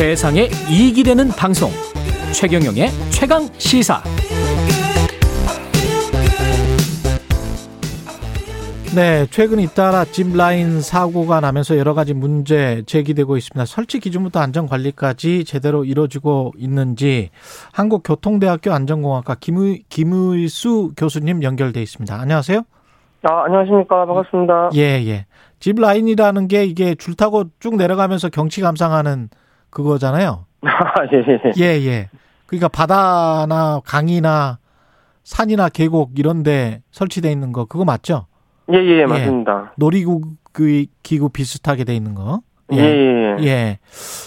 세상에 이익이 되는 방송 최경영의 최강 시사 네, 최근 잇따라 짚라인 사고가 나면서 여러 가지 문제 제기되고 있습니다. 설치 기준부터 안전 관리까지 제대로 이루어지고 있는지 한국교통대학교 안전공학과 김의, 김의수 교수님 연결돼 있습니다. 안녕하세요. 아, 안녕하십니까. 반갑습니다. 예, 예. 짚라인이라는 게 이게 줄 타고 쭉 내려가면서 경치 감상하는 그거잖아요. 아, 예, 예. 예, 예. 그러니까 바다나 강이나 산이나 계곡 이런 데 설치돼 있는 거 그거 맞죠? 예, 예, 맞습니다. 놀이기구 기구 비슷하게 돼 있는 거. 예, 예. 예. 예.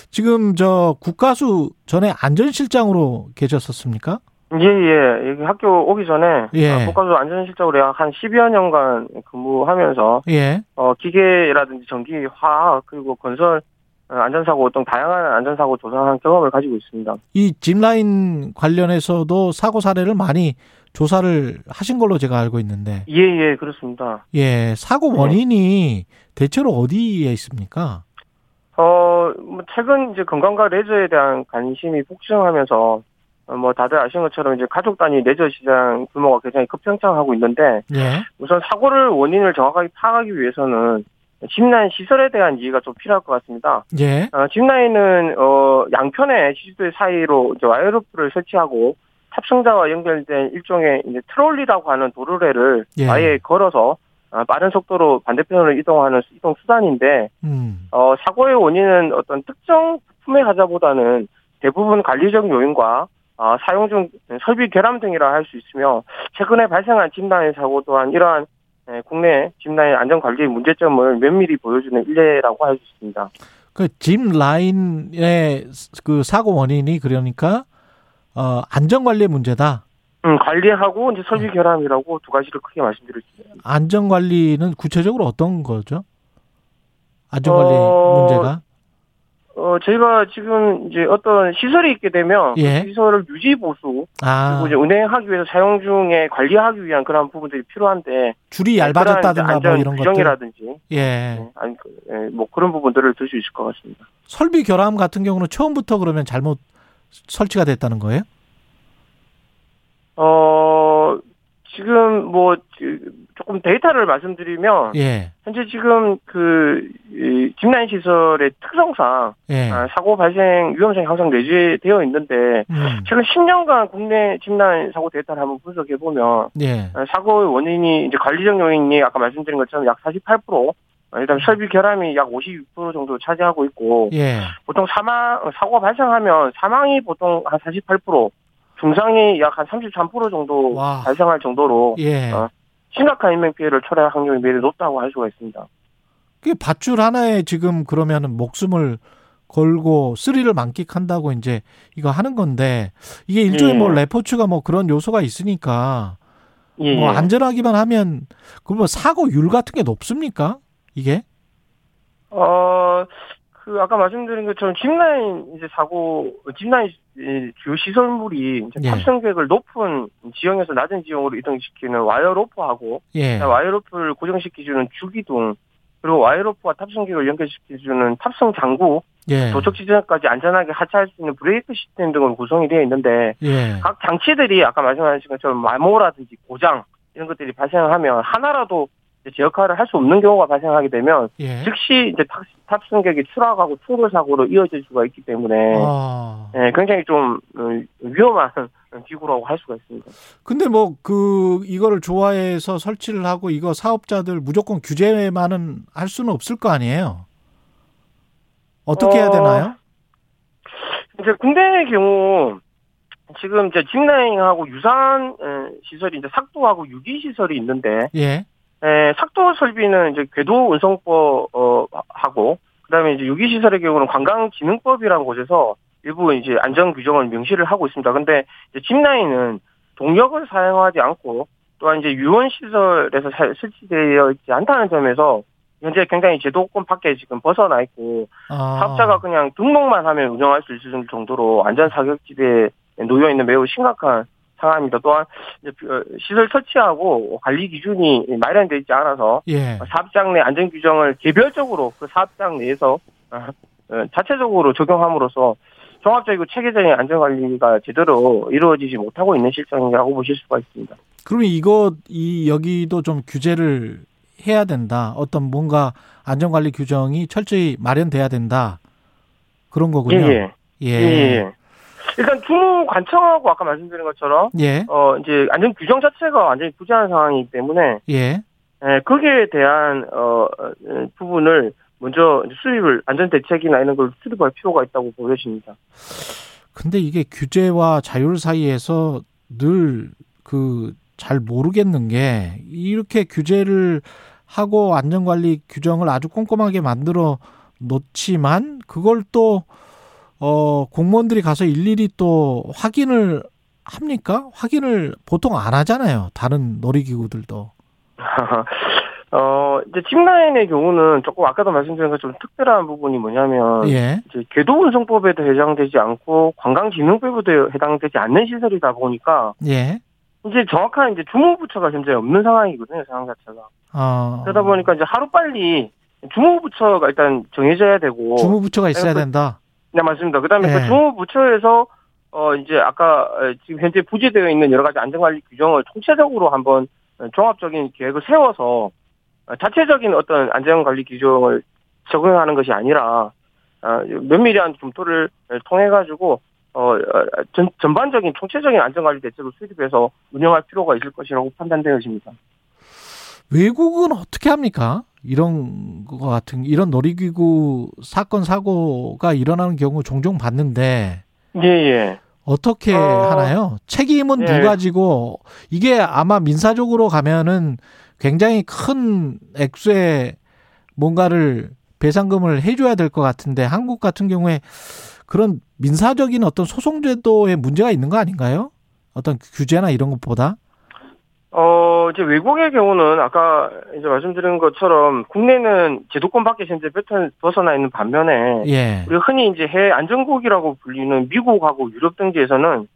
지금 저 국가수 전에 안전실장으로 계셨었습니까? 예, 예. 여기 학교 오기 전에 예. 어, 국가수 안전실장으로 약 한 10여 년간 근무하면서 예. 어, 기계라든지 전기, 화학 그리고 건설 어, 안전사고 등 다양한 안전사고 조사한 경험을 가지고 있습니다. 이 짚라인 관련해서도 사고 사례를 많이 조사를 하신 걸로 제가 알고 있는데. 예, 예, 그렇습니다. 예. 사고 네. 원인이 대체로 어디에 있습니까? 어, 뭐 최근 이제 건강과 레저에 대한 관심이 폭증하면서 어, 뭐 다들 아시는 것처럼 이제 가족 단위 레저 시장 규모가 굉장히 급성장하고 있는데 예. 우선 사고를 원인을 정확하게 파악하기 위해서는 짚라인 시설에 대한 이해가 좀 필요할 것 같습니다. 예. 어, 짚라인은 어, 양편의 지지대 사이로 이제 와이어로프를 설치하고 탑승자와 연결된 일종의 이제 트롤리라고 하는 도르래를 예. 아예 걸어서 어, 빠른 속도로 반대편으로 이동하는 이동 수단인데 음. 어, 사고의 원인은 어떤 특정 부품의 하자보다는 대부분 관리적 요인과 어, 사용 중 설비 결함 등이라 할 수 있으며 최근에 발생한 짚라인 사고 또한 이러한 예, 국내 짚라인 안전 관리의 문제점을 면밀히 보여주는 일례라고 할 수 있습니다. 그 짚라인의 그 사고 원인이 그러니까 어 안전 관리의 문제다. 음, 관리하고 이제 설비 결함이라고 두 가지를 크게 말씀드릴 수 있습니다. 안전 관리는 구체적으로 어떤 거죠? 안전 관리 어, 문제가? 어, 저희가 지금 이제 어떤 시설이 있게 되면 예. 그 시설을 유지 보수 아, 그리고 이제 운행하기 위해서 사용 중에 관리하기 위한 그런 부분들이 필요한데 줄이 얇아졌다든가 뭐 이런 것들. 규정이라든지 예. 예, 아니 그, 예, 뭐 그런 부분들을 들 수 있을 것 같습니다. 설비 결함 같은 경우는 처음부터 그러면 잘못 설치가 됐다는 거예요? 어 지금 뭐 지- 조금 데이터를 말씀드리면 예. 현재 지금 그 이, 짚라인 시설의 특성상 예. 아, 사고 발생 위험성이 항상 내재되어 있는데 음. 최근 10년간 국내 짚라인 사고 데이터를 한번 분석해 보면 예. 사고의 원인이 이제 관리적 요인이 아까 말씀드린 것처럼 약 48%, 어, 일단 설비 결함이 약52% 정도 차지하고 있고 예. 보통 사망 사고가 발생하면 사망이 보통 한 48%, 중상이 약 한 33% 정도 와. 발생할 정도로 예. 어. 심각한 인명 피해를 초래할 확률이 매우 높다고 할 수가 있습니다. 그 밧줄 하나에 지금 그러면은 목숨을 걸고 스릴을 만끽한다고 이제 이거 하는 건데 이게 일종의 예. 뭐 레포츠가 뭐 그런 요소가 있으니까 예. 뭐 안전하기만 하면 그뭐 사고율 같은 게 높습니까? 이게? 어, 그 아까 말씀드린 것처럼 짚라인 이제 사고 짚라인 이 주요 시설물이 이제 예. 탑승객을 높은 지형에서 낮은 지형으로 이동시키는 와이어 로프하고 예. 와이어 로프를 고정시켜주는 주기둥 그리고 와이어 로프와 탑승객을 연결시켜주는 탑승 장구 예. 도착 지점까지 안전하게 하차할 수 있는 브레이크 시스템 등으로 구성이 되어 있는데 예. 각 장치들이 아까 말씀하신 것처럼 마모라든지 고장 이런 것들이 발생하면 하나라도 이 제제 역할을 할 수 없는 경우가 발생하게 되면 예. 즉시 이제 탑, 탑승객이 추락하고 충돌 사고로 이어질 수가 있기 때문에 아. 예, 굉장히 좀 어, 위험한 기구라고 할 수가 있습니다. 근데 뭐 그 이거를 좋아해서 설치를 하고 이거 사업자들 무조건 규제만은 할 수는 없을 거 아니에요. 어떻게 해야 어, 되나요? 이제 군대의 경우 지금 이제 짚라인하고 유사한 에, 시설이 이제 sak도하고 유기 시설이 있는데 예. 에, sak도 설비는 이제 궤도 운송법 어, 하고 그다음에 이제 유기 시설의 경우는 관광진흥법이라는 곳에서 일부 이제 안전 규정을 명시를 하고 있습니다. 근데 이제 짚라인은 동력을 사용하지 않고 또한 이제 유원 시설에서 사- 설치되어 있지 않다는 점에서 현재 굉장히 제도권 밖에 지금 벗어나 있고 아. 사업자가 그냥 등록만 하면 운영할 수 있을 정도로 안전 사격지대에 놓여 있는 매우 심각한 상황입니다. 또한 어, 시설 설치하고 관리 기준이 마련되어 있지 않아서 예. 사업장 내 안전 규정을 개별적으로 그 사업장 내에서 어, 어, 자체적으로 적용함으로써 종합적이고 체계적인 안전관리가 제대로 이루어지지 못하고 있는 실정이라고 보실 수가 있습니다. 그러면 이거 이 여기도 좀 규제를 해야 된다. 어떤 뭔가 안전관리 규정이 철저히 마련돼야 된다. 그런 거군요. 예, 예. 예. 예. 일단 주무 관청하고 아까 말씀드린 것처럼 예. 어 이제 안전 규정 자체가 완전히 부재한 상황이기 때문에 예. 예, 거기에 대한 어 부분을 먼저 수립을 안전 대책이나 이런 걸 수립할 필요가 있다고 보여집니다. 근데 이게 규제와 자율 사이에서 늘 그 잘 모르겠는 게 이렇게 규제를 하고 안전관리 규정을 아주 꼼꼼하게 만들어 놓지만 그걸 또 어, 공무원들이 가서 일일이 또 확인을 합니까? 확인을 보통 안 하잖아요. 다른 놀이기구들도. 어, 이제 칩라인의 경우는 조금 아까도 말씀드린 것처럼 특별한 부분이 뭐냐면, 예. 이제 궤도운송법에도 해당되지 않고 관광진흥법에도 해당되지 않는 시설이다 보니까, 예. 이제 정확한 이제 주무부처가 현재 없는 상황이거든요, 상황 자체가. 어. 그러다 보니까 이제 하루 빨리 주무부처가 일단 정해져야 되고, 주무부처가 있어야 그- 된다. 네, 맞습니다. 그 다음에 예. 그 주무부처에서, 어, 이제 아까 어, 지금 현재 부재되어 있는 여러 가지 안전관리 규정을 총체적으로 한번 어, 종합적인 계획을 세워서 어, 자체적인 어떤 안전관리 규정을 적용하는 것이 아니라, 어, 면밀한 검토를 통해 가지고, 어, 어, 전, 전반적인 총체적인 안전관리 대책을 수립해서 운영할 필요가 있을 것이라고 판단되어집니다. 외국은 어떻게 합니까? 이런 거 같은 이런 놀이기구 사건 사고가 일어나는 경우 종종 봤는데 예, 예. 어떻게 어, 하나요? 책임은 예. 누가 지고 이게 아마 민사적으로 가면은 굉장히 큰 액수의 뭔가를 배상금을 해줘야 될 것 같은데 한국 같은 경우에 그런 민사적인 어떤 소송제도에 문제가 있는 거 아닌가요? 어떤 규제나 이런 것보다 어, 이제 외국의 경우는 아까 이제 말씀드린 것처럼 국내는 제도권 밖에 현재 벗어나 있는 반면에 예, 우리가 흔히 이제 해외 안전국이라고 불리는 미국하고 유럽 등지에서는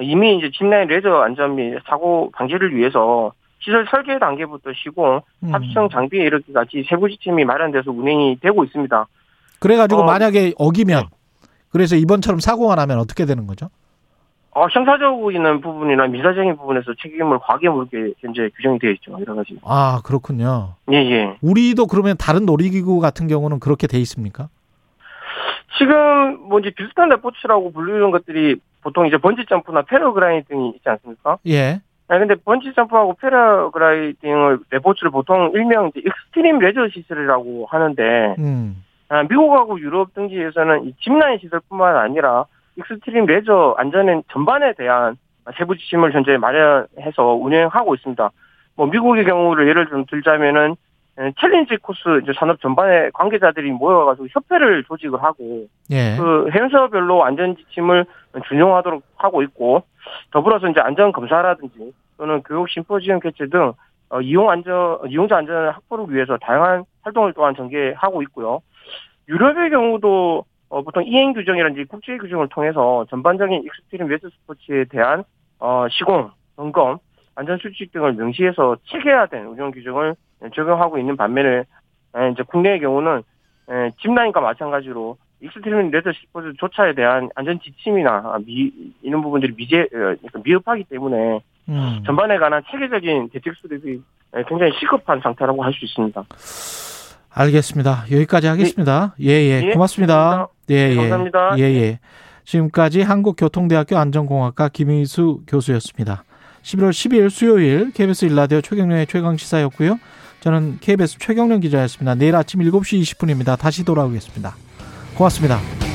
이미 이제 집내 레저 안전 및 사고 방지를 위해서 시설 설계 단계부터 시공, 음. 합성 장비에 이르기까지 세부 지침이 마련돼서 운행이 되고 있습니다. 그래가지고 어, 만약에 어기면 그래서 이번처럼 사고가 나면 어떻게 되는 거죠? 어, 형사적인 부분이나 민사적인 부분에서 책임을 과하게 물게 현재 규정이 되어 있죠. 여러 가지. 아 그렇군요. 예, 예. 우리도 그러면 다른 놀이기구 같은 경우는 그렇게 돼 있습니까? 지금 뭐 이제 비슷한 레포츠라고 불리는 것들이 보통 이제 번지 점프나 패러글라이딩이 있지 않습니까? 예. 아 근데 번지 점프하고 패러글라이딩을 레포츠를 보통 일명 이제 익스트림 레저 시설이라고 하는데 음. 아, 미국하고 유럽 등지에서는 이 짚라인 시설뿐만 아니라 익스트림 레저 안전의 전반에 대한 세부 지침을 현재 마련해서 운행하고 있습니다. 뭐 미국의 경우를 예를 좀 들자면은 에, 챌린지 코스 이제 산업 전반의 관계자들이 모여가지고 협회를 조직을 하고 예. 그 행사별로 안전 지침을 준용하도록 하고 있고 더불어서 이제 안전 검사라든지 또는 교육 심포지엄 개최 등 어, 이용 안전 이용자 안전 확보를 위해서 다양한 활동을 또한 전개하고 있고요. 유럽의 경우도 어, 보통 이행 규정이라든지 국제 규정을 통해서 전반적인 익스트림 레저 스포츠에 대한 어, 시공, 점검, 안전 수칙 등을 명시해서 체계화된 운영 규정을 적용하고 있는 반면에 에, 이제 국내의 경우는 에, 짚라인과 마찬가지로 익스트림 레저 스포츠 조차에 대한 안전 지침이나 미, 이런 부분들이 미제 어, 미흡하기 때문에 음. 전반에 관한 체계적인 대책 수립이 에, 굉장히 시급한 상태라고 할 수 있습니다. 알겠습니다. 여기까지 하겠습니다. 예, 예. 예, 고맙습니다. 예, 네, 예. 감사합니다. 예, 예. 지금까지 한국교통대학교 안전공학과 김희수 교수였습니다. 11월 12일 수요일 KBS 일라디오 최경련의 최강시사였고요. 저는 KBS 최경련 기자였습니다. 내일 아침 7시 20분입니다. 다시 돌아오겠습니다. 고맙습니다.